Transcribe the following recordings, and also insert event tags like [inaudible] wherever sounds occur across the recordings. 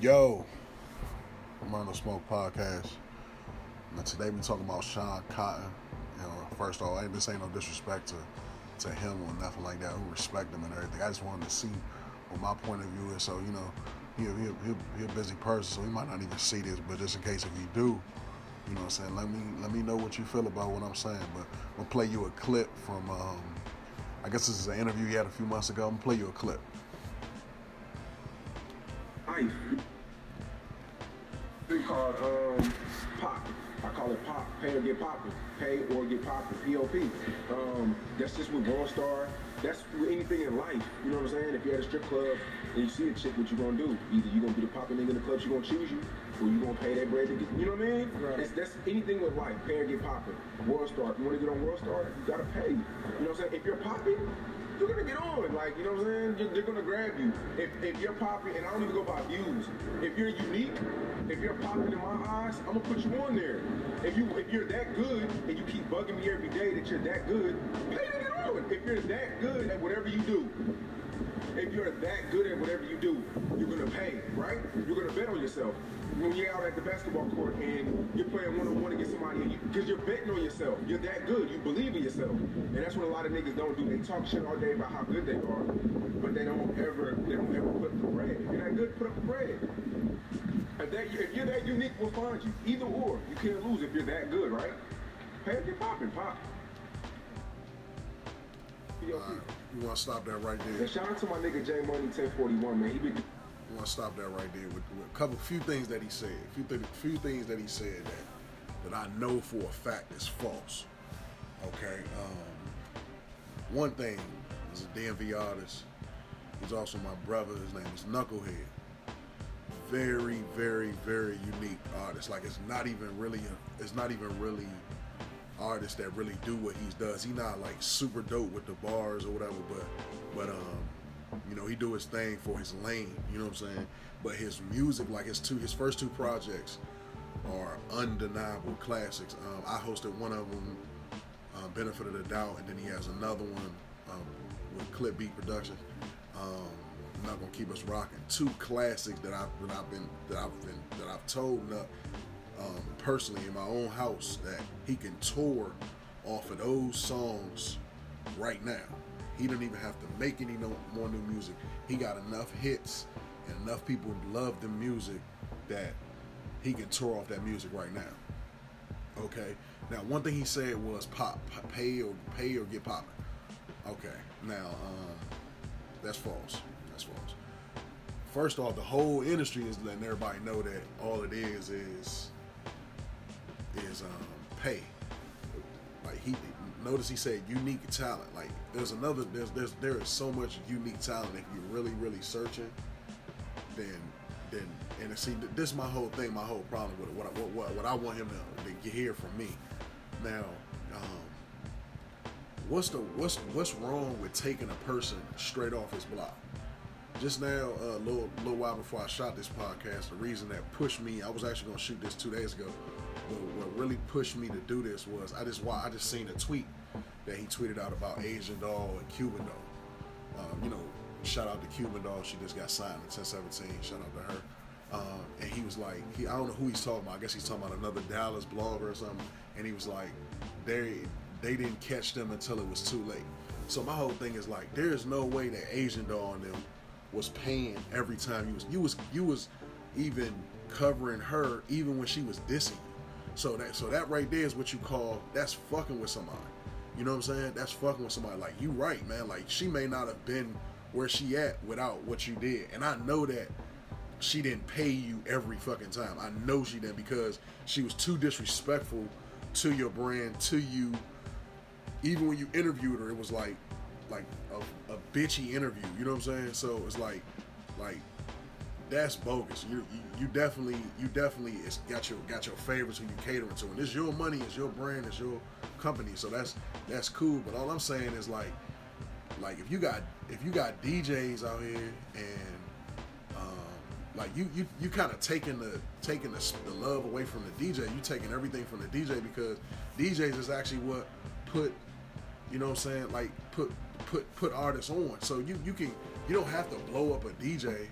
Yo, Murder Smoke Podcast. And today we talking about Sean Cotton. You know, first of all, ain't this ain't no disrespect to, to him or nothing like that. We respect him and everything. I just wanted to see what my point of view is. So you know, he he he, he a busy person, so he might not even see this. But just in case if he do, you know, what I'm saying, let me let me know what you feel about what I'm saying. But I'm gonna play you a clip from. Um, I guess this is an interview he had a few months ago. I'm gonna play you a clip. Thing called um, pop. I call it pop. Pay or get poppin'. Pay or get poppin'. P-O-P. Um, that's just with World Star. That's with anything in life. You know what I'm saying? If you're at a strip club and you see a chick, what you gonna do? Either you gonna be the poppin' nigga in the club, she gonna choose you, or you gonna pay that bread to get. You know what I mean? Right. It's, that's anything with life. Pay or get poppin'. World Star. If you wanna get on World Star, you gotta pay. You know what I'm saying? If you're popping, you're gonna get on. Like, you know what I'm saying? You're- They're gonna grab you. If, if you're popping, and I don't even go by views. If you're unique, if you're popping in my eyes, I'm gonna put you on there. If you if you're that good and you keep bugging me every day that you're that good, pay to get on. If you're that good at whatever you do, if you're that good at whatever you do, you're gonna pay, right? You're gonna bet on yourself. When you're out at the basketball court and you're playing one on one against somebody, because you, are betting on yourself. You're that good. You believe in yourself, and that's what a lot of niggas don't do. They talk shit all day about how good they are, but they don't ever, they don't ever put the bread. If you're that good, put up the bread. If, that, if you're that unique, we'll find you. Either or, you can't lose if you're that good, right? Pay if you're popping, pop. Right, you want to stop that right there? Shout out to my nigga J Money 1041, man. He been I want to stop that right there with, with a couple, few things that he said. A few, th- few things that he said that that I know for a fact is false. Okay. Um, one thing is a DMV artist. He's also my brother. His name is Knucklehead. Very, very, very unique artist. Like it's not even really, a, it's not even really artists that really do what he does. He not like super dope with the bars or whatever, but but um, you know, he do his thing for his lane. You know what I'm saying? But his music, like his two, his first two projects, are undeniable classics. Um, I hosted one of them, um, Benefit of the Doubt, and then he has another one um, with Clip Beat Productions. Um, not gonna keep us rocking. Two classics that I've that I've been that I've been that I've told Nut um, personally in my own house that he can tour off of those songs right now. He don't even have to make any no, more new music. He got enough hits and enough people love the music that he can tour off that music right now. Okay. Now, one thing he said was pop, pay or pay or get popping. Okay. Now, um, that's false. That's false. First off, the whole industry is letting everybody know that all it is is is um, pay. Like he notice he said unique talent. Like there's another there's there's there is so much unique talent if you're really really searching. Then then and see this is my whole thing, my whole problem with it. What I- what what, what I want him to, to hear from me. Now, um, what's the what's what's wrong with taking a person straight off his block? Just now, a little little while before I shot this podcast, the reason that pushed me, I was actually gonna shoot this two days ago. What really pushed me to do this was I just I just seen a tweet that he tweeted out about Asian Doll and Cuban Doll. Um, you know, shout out to Cuban Doll. She just got signed in 1017. Shout out to her. Um, and he was like, he, I don't know who he's talking about. I guess he's talking about another Dallas blogger or something. And he was like, they they didn't catch them until it was too late. So my whole thing is like, there is no way that Asian Doll and them was paying every time you was you was you was even covering her even when she was dissing you. So that so that right there is what you call that's fucking with somebody. You know what I'm saying? That's fucking with somebody. Like you right, man. Like she may not have been where she at without what you did. And I know that she didn't pay you every fucking time. I know she didn't because she was too disrespectful to your brand, to you. Even when you interviewed her, it was like like a, a bitchy interview. You know what I'm saying? So it's like like that's bogus. You, you you definitely you definitely it's got your got your favorites who you catering to, and it's your money, it's your brand, it's your company. So that's that's cool. But all I'm saying is like like if you got if you got DJs out here and um, like you you you kind of taking the taking the, the love away from the DJ. You taking everything from the DJ because DJs is actually what put you know what I'm saying like put put put artists on. So you you can you don't have to blow up a DJ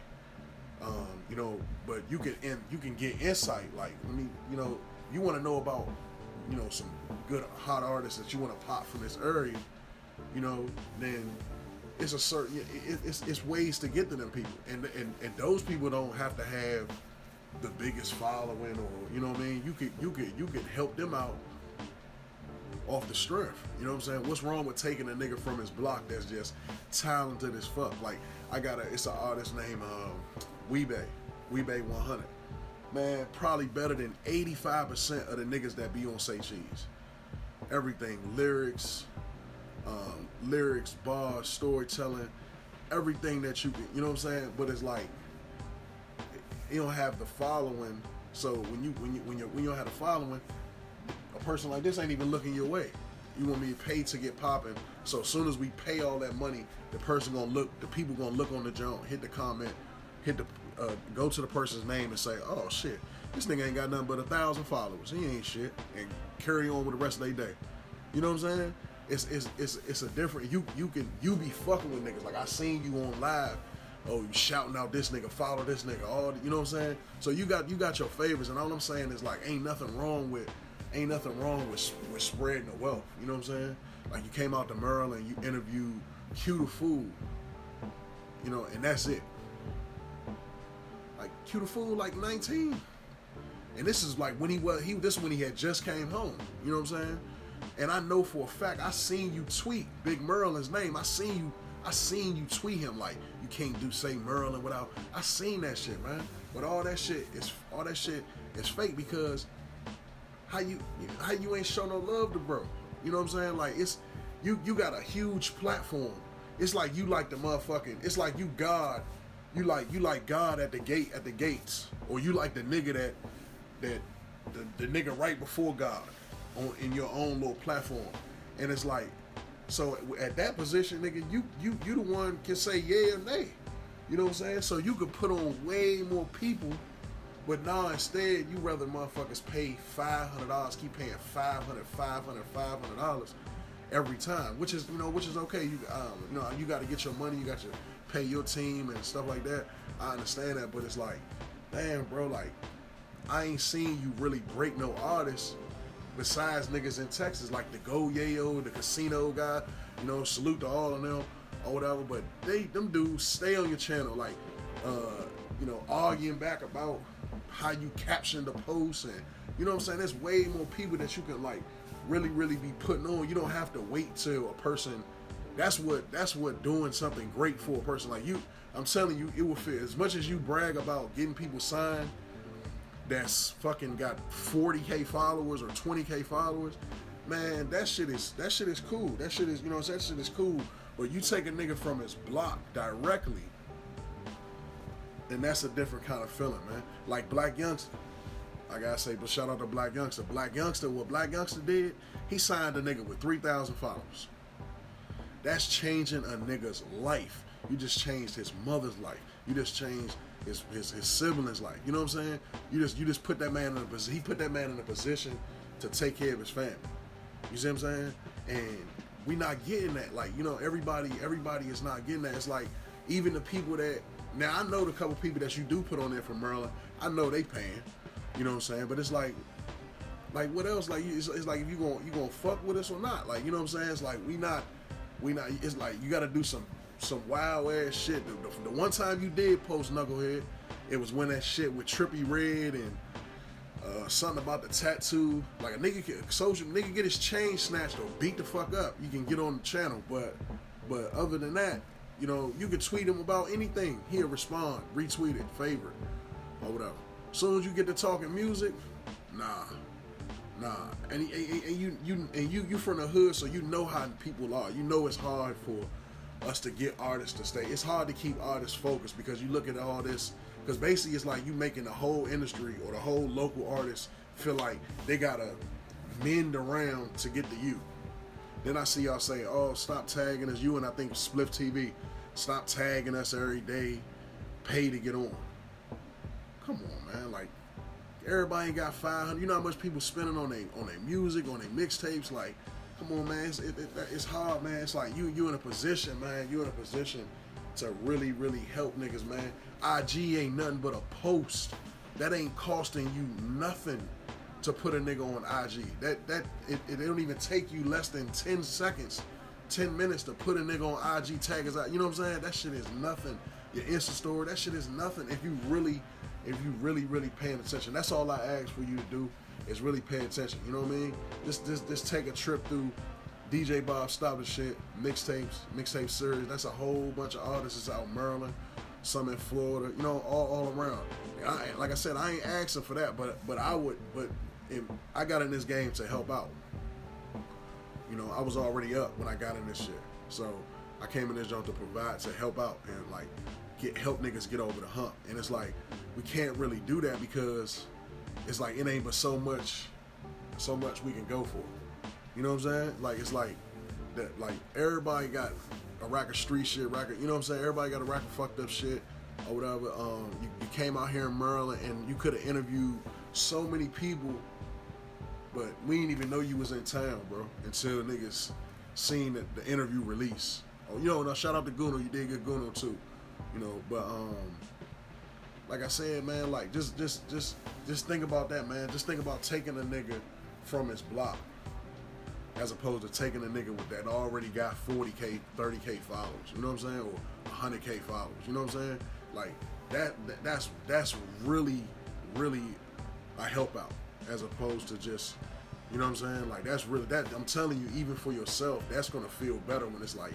Um, you know, but you can in, you can get insight. Like, I mean, you know, you want to know about, you know, some good hot artists that you want to pop from this area. You know, then it's a certain it, it's it's ways to get to them people, and and and those people don't have to have the biggest following or you know what I mean. You could you could you could help them out off the strength. You know what I'm saying? What's wrong with taking a nigga from his block that's just talented as fuck? Like I got a it's an artist named um, Weebay, Weebay 100. Man, probably better than 85% of the niggas that be on Say Cheese. Everything, lyrics, um, lyrics, bars, storytelling, everything that you can, you know what I'm saying? But it's like you don't have the following. So when you when you when you when you don't have the following, a person like this ain't even looking your way. You want me to pay to get popping. So as soon as we pay all that money, the person gonna look, the people gonna look on the joint, hit the comment, hit the, uh, go to the person's name and say, oh shit, this nigga ain't got nothing but a thousand followers. He ain't shit, and carry on with the rest of their day. You know what I'm saying? It's it's it's it's a different. You you can you be fucking with niggas like I seen you on live. Oh, you shouting out this nigga, follow this nigga, all you know what I'm saying? So you got you got your favors, and all I'm saying is like ain't nothing wrong with ain't nothing wrong with with spreading the wealth. You know what I'm saying? Like you came out to Maryland, you interviewed Q the Fool, you know, and that's it. Like the Fool, like 19, and this is like when he was he this when he had just came home. You know what I'm saying? And I know for a fact I seen you tweet Big Merlin's name. I seen you I seen you tweet him like you can't do say Merlin without. I seen that shit, man. But all that shit is all that shit is fake because how you how you ain't show no love to bro. You know what I'm saying? Like it's you you got a huge platform. It's like you like the motherfucking. It's like you God. You like you like God at the gate at the gates, or you like the nigga that that the, the nigga right before God on in your own little platform. And it's like so at that position, nigga, you you you the one can say yeah or nay. You know what I'm saying? So you could put on way more people, but now instead you rather motherfuckers pay five hundred dollars, keep paying 500 500 500 dollars every time, which is you know which is okay. You um, you know you got to get your money, you got to pay your team and stuff like that. I understand that, but it's like, damn, bro, like I ain't seen you really break no artists besides niggas in Texas, like the Go Yayo, the casino guy, you know, salute to all of them or whatever. But they them dudes stay on your channel, like uh, you know, arguing back about how you caption the post and you know what I'm saying? There's way more people that you can like really, really be putting on. You don't have to wait till a person that's what that's what doing something great for a person like you. I'm telling you, it will fit as much as you brag about getting people signed that's fucking got 40k followers or 20k followers, man, that shit is that shit is cool. That shit is you know that shit is cool. But you take a nigga from his block directly, and that's a different kind of feeling, man. Like Blac Youngsta. I gotta say, but shout out to Blac Youngsta. Blac Youngsta, what Blac Youngsta did, he signed a nigga with 3,000 followers. That's changing a nigga's life. You just changed his mother's life. You just changed his, his, his siblings' life. You know what I'm saying? You just you just put that man in a position. He put that man in a position to take care of his family. You see what I'm saying? And we not getting that. Like you know, everybody everybody is not getting that. It's like even the people that now I know the couple people that you do put on there from Maryland. I know they paying. You know what I'm saying? But it's like like what else? Like it's, it's like if you going you gonna fuck with us or not? Like you know what I'm saying? It's like we not we not. It's like you got to do some some wild ass shit. The, the, one time you did post Knucklehead, it was when that shit with Trippie Redd and uh, something about the tattoo. Like a nigga, can, social nigga get his chain snatched or beat the fuck up. You can get on the channel, but but other than that, you know, you can tweet him about anything. He'll respond, retweet it, favorite, or whatever. As soon as you get to talking music, nah, nah. And, and, and you you and you you from the hood, so you know how people are. You know it's hard for us to get artists to stay. It's hard to keep artists focused because you look at all this because basically it's like you making the whole industry or the whole local artists feel like they gotta mend around to get to you. Then I see y'all say, "Oh, stop tagging us." You and I think Spliff TV, stop tagging us every day, pay to get on. Come on, man! Like everybody got five hundred. You know how much people spending on their on their music, on their mixtapes, like Come on, man. It's, it, it, it's hard, man. It's like you you in a position, man. You in a position to really, really help niggas, man. IG ain't nothing but a post. That ain't costing you nothing to put a nigga on IG. That that it, it don't even take you less than 10 seconds, 10 minutes to put a nigga on IG tag us out. You know what I'm saying? That shit is nothing. Your Insta story, that shit is nothing if you really if you really, really paying attention. That's all I ask for you to do is really pay attention. You know what I mean? Just just just take a trip through DJ Bob Stop the Shit, mixtapes, mixtape series. That's a whole bunch of artists out in Maryland, some in Florida, you know, all, all around. I, like I said, I ain't asking for that, but but I would, but if, I got in this game to help out. You know, I was already up when I got in this shit, so I came in this joint to provide to help out and like get help niggas get over the hump. And it's like we can't really do that because it's like it ain't but so much, so much we can go for. You know what I'm saying? Like it's like that. Like everybody got a rack of street shit, rack of, you know what I'm saying? Everybody got a rack of fucked up shit or whatever. Um, you, you came out here in Maryland and you could have interviewed so many people, but we didn't even know you was in town, bro, until niggas seen the, the interview release. Oh, you know, now shout out to Guno, you did good Guno too, you know. But um, like I said, man, like just just just just think about that, man. Just think about taking a nigga from his block as opposed to taking a nigga with that already got 40k, 30k followers. You know what I'm saying? Or 100k followers. You know what I'm saying? Like that, that that's that's really really a help out as opposed to just you know what I'm saying? Like that's really that I'm telling you, even for yourself, that's gonna feel better when it's like,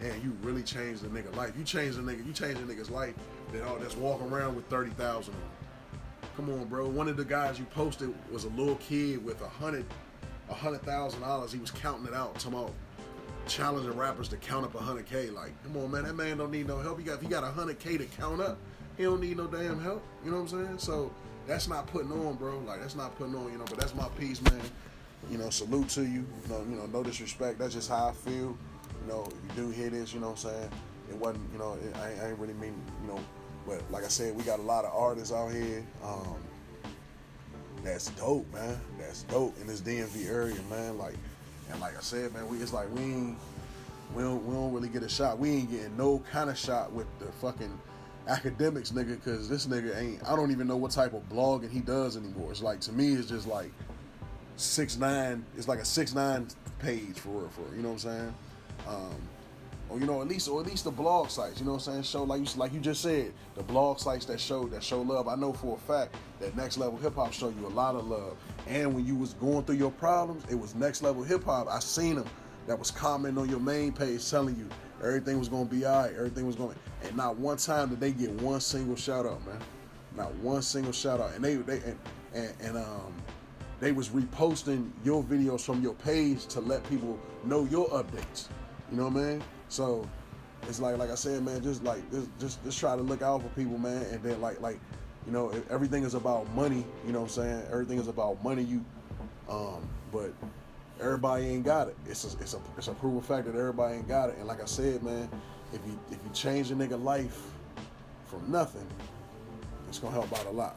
man, you really changed the nigga life. You changed the nigga, you changed the nigga's life that all that's walking around with thirty thousand Come on, bro. One of the guys you posted was a little kid with a hundred a hundred thousand dollars. He was counting it out, about challenging rappers to count up a hundred K. Like, come on, man, that man don't need no help. He got if he got a hundred K to count up, he don't need no damn help. You know what I'm saying? So that's not putting on, bro. Like that's not putting on, you know. But that's my piece, man. You know, salute to you. You know, you know, no disrespect. That's just how I feel. You know, you do hear this, you know what I'm saying? It wasn't, you know, it, I, I ain't really mean, you know, but like I said, we got a lot of artists out here. Um, that's dope, man. That's dope in this DMV area, man. Like, and like I said, man, we it's like we ain't we don't, we don't really get a shot. We ain't getting no kind of shot with the fucking academics, nigga, because this nigga ain't. I don't even know what type of blogging he does anymore. It's like to me, it's just like six nine. It's like a six nine page for real, for you know what I'm saying? Um, or you know at least or at least the blog sites you know what i'm saying? Show like you like you just said the blog sites that show that show love. I know for a fact that next level hip hop show you a lot of love. And when you was going through your problems it was next level hip hop. I seen them that was commenting on your main page telling you everything was to be all right everything was going and not one time did they get one single shout out man. Not one single shout out. And they they and, and, and um they was reposting your videos from your page to let people know your updates you know what I mean? So it's like like I said, man, just like just just just try to look out for people, man, and then like like you know everything is about money. You know what I'm saying? Everything is about money. You, um, but everybody ain't got it. It's a, it's a it's a proven fact that everybody ain't got it. And like I said, man, if you if you change a nigga life from nothing, it's gonna help out a lot.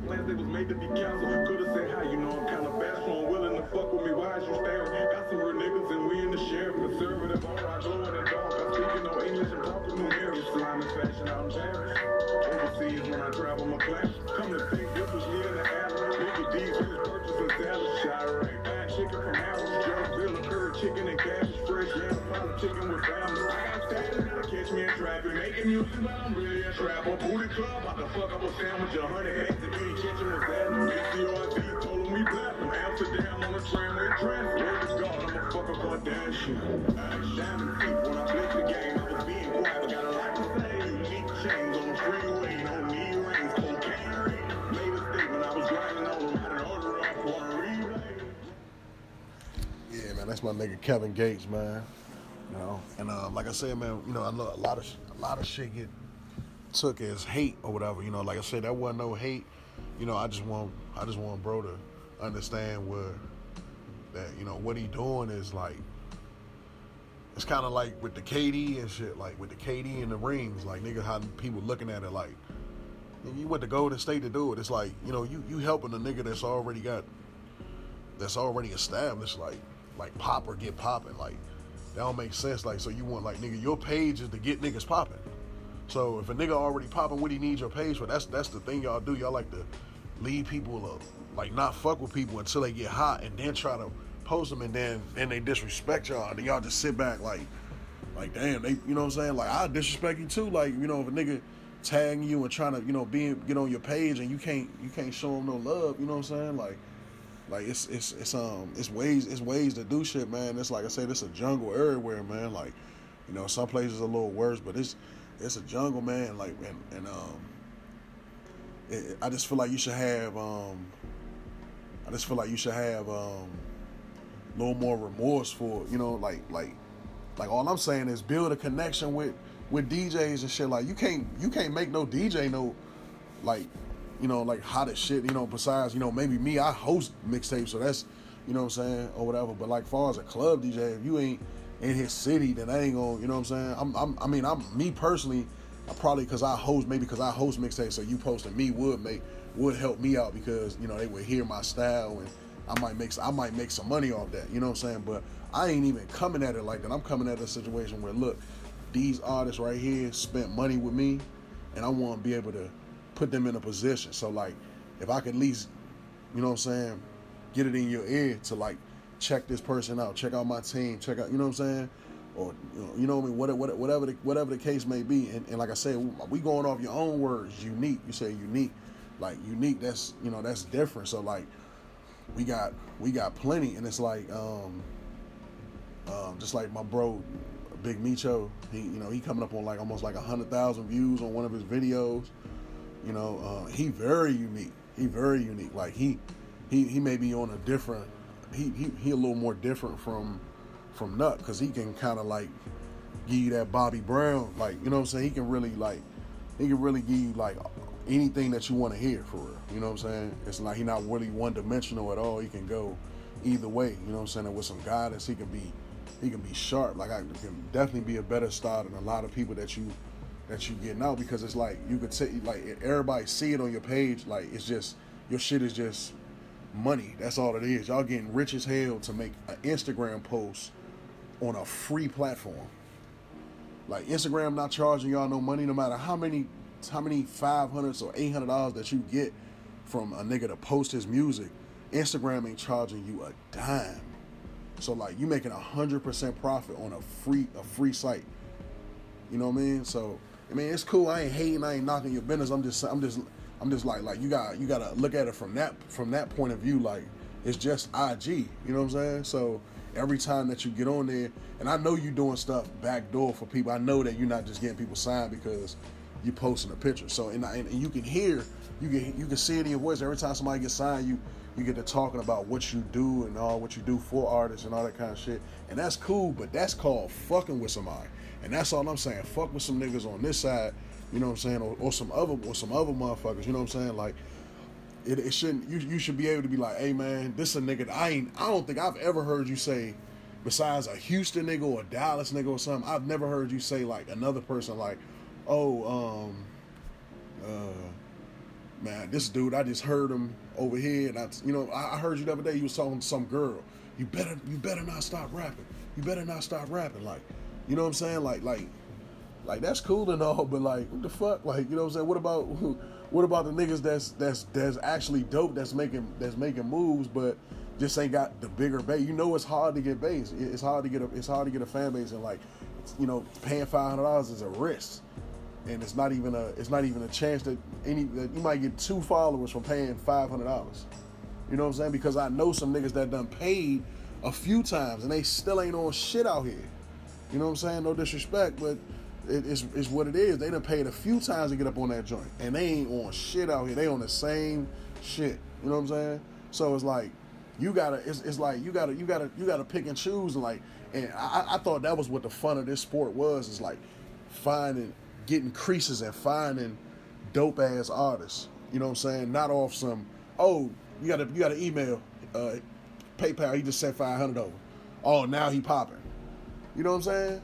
Not plans, they was made to be canceled. Could've said hi, you know I'm kinda bashful. I'm willing to fuck with me. Why is you staring? Got some real niggas and we in the sheriff. Conservative, alright, glow in the dark. I'm speaking no English, I'm talking numerics. Slime is fashion, I'm embarrassed. Overseas when I travel my class. Come to think this was me in the alley. Nigga D's who's purchasing salad. Shire, bad chicken from Harold's. Gerald Villa, curry chicken and cabbage fresh. Yeah, pound chicken with family. I got status, catch me in traffic. Making music, but I'm really a trapper. Booty club, about to fuck up a sandwich. A hundred Amsterdam on tramway transfer. Word to God, I'm a fuck up that shit. Diamond teeth when I flipped the game. I was being quiet, but got a lot to a for a. Yeah, man, that's my nigga Kevin Gates, man. You know, and um, like I said, man, you know, I know a lot of a lot of shit get took as hate or whatever. You know, like I said, that wasn't no hate. You know, I just want I just want bro to understand where that you know what he doing is like. It's kind of like with the KD and shit, like with the KD and the rings, like nigga, how people looking at it like. You went to Golden State to do it. It's like you know you you helping a nigga that's already got that's already established, like like pop or get popping. Like that don't make sense. Like so you want like nigga, your page is to get niggas popping. So if a nigga already popping, what he needs your page for? That's that's the thing y'all do. Y'all like to leave people uh, like not fuck with people until they get hot and then try to post them and then then they disrespect y'all. Then y'all just sit back like like damn, they you know what I'm saying? Like I disrespect you too. Like you know if a nigga tagging you and trying to you know be get on your page and you can't you can't show them no love. You know what I'm saying? Like like it's it's it's um it's ways it's ways to do shit, man. It's like I said, it's a jungle everywhere, man. Like, you know, some places a little worse, but it's it's a jungle, man. Like and and um, it, I just feel like you should have um, I just feel like you should have um, a little more remorse for you know, like like like all I'm saying is build a connection with with DJs and shit. Like you can't you can't make no DJ no like you know like hot as shit. You know besides you know maybe me I host mixtapes so that's you know what I'm saying or whatever. But like far as a club DJ, if you ain't in his city, then I ain't gonna you know what I'm saying. I'm, I'm I mean I'm me personally. I probably because I host maybe because I host mixtapes, so you posting me would make would help me out because you know they would hear my style and I might make I might make some money off that. You know what I'm saying? But I ain't even coming at it like that. I'm coming at a situation where look, these artists right here spent money with me, and I want to be able to put them in a position. So like, if I could at least, you know what I'm saying, get it in your ear to like check this person out, check out my team, check out, you know what I'm saying, or you know, what I mean, whatever, whatever, the, whatever the case may be. And, and like I said, we going off your own words, unique. You say unique, like unique. That's you know that's different. So like, we got we got plenty, and it's like um, um just like my bro, Big Micho. He you know he coming up on like almost like a hundred thousand views on one of his videos. You know, uh, he very unique. He very unique. Like he he he may be on a different. He he he a little more different from from Nut because he can kind of like give you that Bobby Brown. Like you know what I'm saying. He can really like he can really give you like anything that you want to hear for real. You know what I'm saying? It's like he not really one dimensional at all. He can go either way. You know what I'm saying? And with some guidance, he can be he can be sharp. Like I can definitely be a better star than a lot of people that you that you getting out because it's like you could say like everybody see it on your page. Like it's just your shit is just money. That's all it is. Y'all getting rich as hell to make an Instagram post on a free platform. Like Instagram not charging y'all no money, no matter how many how many five hundreds or eight hundred dollars that you get from a nigga to post his music. Instagram ain't charging you a dime. So like you making a hundred percent profit on a free a free site. You know what I mean? So I mean it's cool. I ain't hating. I ain't knocking your business. I'm just I'm just I'm just like like you got you gotta look at it from that from that point of view. Like it's just IG. You know what I'm saying? So every time that you get on there, and I know you doing stuff backdoor for people. I know that you're not just getting people signed because you posting a picture. So and, and you can hear, you can you can see it in your voice every time somebody gets signed. You you get to talking about what you do and all what you do for artists and all that kind of shit. And that's cool, but that's called fucking with somebody. And that's all I'm saying. Fuck with some niggas on this side, you know what I'm saying, or, or some other or some other motherfuckers, you know what I'm saying? Like it, it shouldn't you you should be able to be like, hey man, this a nigga I ain't I don't think I've ever heard you say besides a Houston nigga or a Dallas nigga or something, I've never heard you say like another person like, oh, um, uh, man, this dude, I just heard him over here, and I, you know, I, I heard you the other day. You was talking to some girl. You better, you better not stop rapping. You better not stop rapping. Like, you know what I'm saying? Like, like, like that's cool and all, but like, what the fuck? Like, you know what I'm saying? What about, [laughs] what about the niggas that's that's that's actually dope? That's making that's making moves, but just ain't got the bigger base. You know, it's hard to get base. It's hard to get a it's hard to get a fan base, and like, you know, paying five hundred dollars is a risk, and it's not even a it's not even a chance that any that you might get two followers from paying five hundred dollars. You know what I'm saying? Because I know some niggas that done paid a few times and they still ain't on shit out here. You know what I'm saying? No disrespect, but it, it's, it's what it is. They done paid a few times to get up on that joint, and they ain't on shit out here. They on the same shit. You know what I'm saying? So it's like you gotta. It's, it's like you gotta. You gotta. You gotta pick and choose. And like, and I, I thought that was what the fun of this sport was. Is like finding, getting creases and finding dope ass artists. You know what I'm saying? Not off some. Oh, you got to you got to email, uh, PayPal. He just sent five hundred over. Oh, now he popping. You know what I'm saying?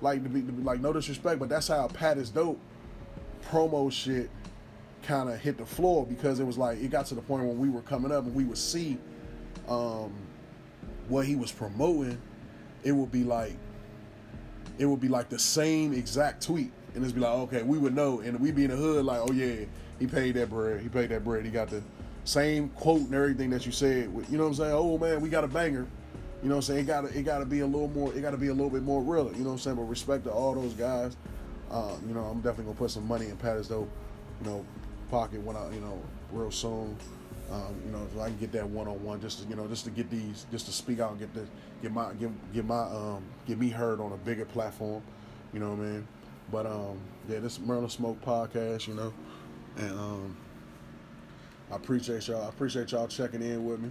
Like to be, to be like no disrespect, but that's how Pat is dope. Promo shit kind of hit the floor because it was like it got to the point when we were coming up and we would see um, what he was promoting. It would be like it would be like the same exact tweet, and it's be like, okay, we would know, and we be in the hood like, oh yeah, he paid that bread, he paid that bread, he got the same quote and everything that you said. You know what I'm saying? Oh man, we got a banger. You know what I'm saying? It gotta it gotta be a little more it gotta be a little bit more real. You know what I'm saying? But respect to all those guys. Um, you know, I'm definitely gonna put some money in Patty's though, you know, pocket when I you know, real soon. Um, you know, so I can get that one on one just to, you know, just to get these just to speak out and get the get my get, get my um get me heard on a bigger platform. You know what I mean? But um yeah, this Merlin Smoke podcast, you know. And um I appreciate y'all. I appreciate y'all checking in with me.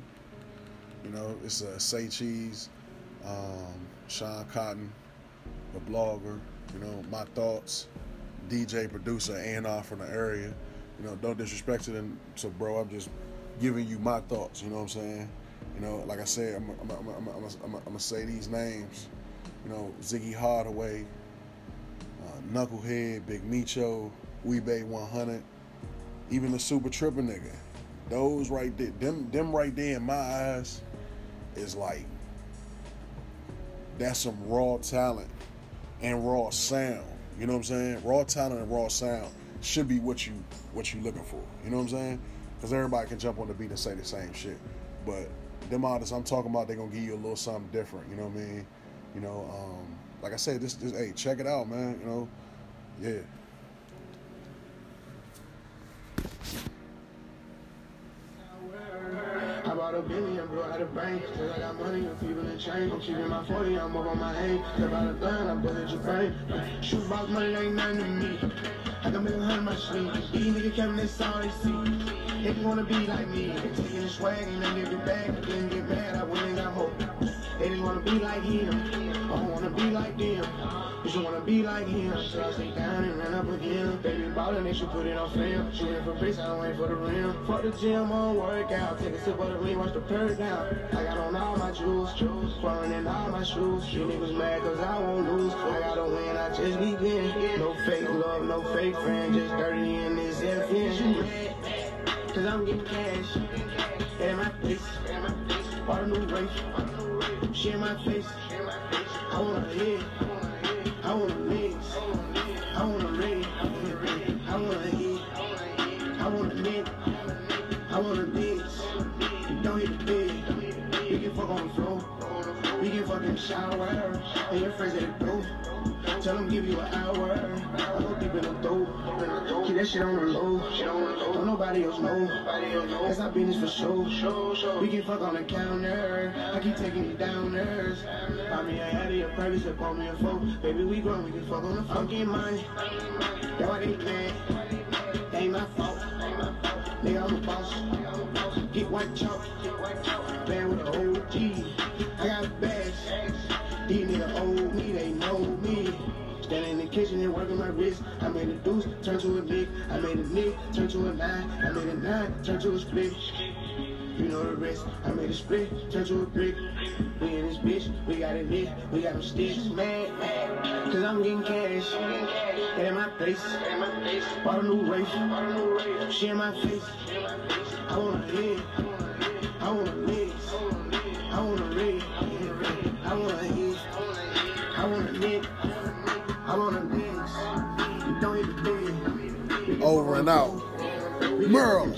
You know, it's uh, Say Cheese, um, Sean Cotton, the blogger. You know, my thoughts, DJ, producer, and off from the area. You know, don't disrespect to them. So, bro, I'm just giving you my thoughts. You know what I'm saying? You know, like I said, I'm, I'm, I'm, I'm, I'm gonna say these names. You know, Ziggy Hardaway, Knucklehead, Big Micho, Weebay 100, even the Super Tripper nigga. Those right there, them them right there in my eyes is like that's some raw talent and raw sound. You know what I'm saying? Raw talent and raw sound should be what you what you looking for. You know what I'm saying? Because everybody can jump on the beat and say the same shit, but them artists I'm talking about, they gonna give you a little something different. You know what I mean? You know, um, like I said, this this hey, check it out, man. You know, yeah. I a billion, bro, out of bank. Cause I got money and people in change. I'm keeping my 40, I'm up on my aim. Step out of gun, I bullet your brain. Shoot box money ain't to me. I a my sleep. These niggas coming, that's. If you wanna be like me, taking the swag and then give it back. Then get mad, I and got more. They didn't wanna be like him. I don't wanna be like them. You just wanna be like him. So I stay down and run up again. Baby ballin', they should put it on film. Shooting for base, I don't wait for the rim. Fuck the gym, on workout. Take a sip of the lean, watch the perk down. I got on all my jewels, jewels. Foreign in all my shoes. You niggas mad cause I won't lose. I gotta win, I just begin. No fake love, no fake friend. Just dirty in this FN. Cause I'm getting cash. In my face. Bought a new race. Share my face. I wanna live. I wanna live. I wanna live. I wanna hit. I wanna live. I wanna. You don't hit the bed. You can fuck on the floor. We can fucking shower. And your friends at the door. Tell them give you an hour. I go deep in the dope. Keep that shit on the low. Don't nobody else know. That's our business for sure. We can fuck on the counter. I keep taking you downers. Buy me a Addy, a privacy, call me a phone. Baby, we grown, we can fuck on the funky money. That's why they mad. That ain't my fault. Nigga, I'm a boss. Get white chalk. Man with the OG. Made a deuce, turn to a nick. I made a nick, turn to a nine. I made a nine, turn to a split. You know the rest. I made a split, turn to a brick. We in this bitch, we got it lit, we got them sticks, man. Cause I'm getting cash. That in my face. Bought a new race. She in my face. I want a head. I wanna a out. Merle.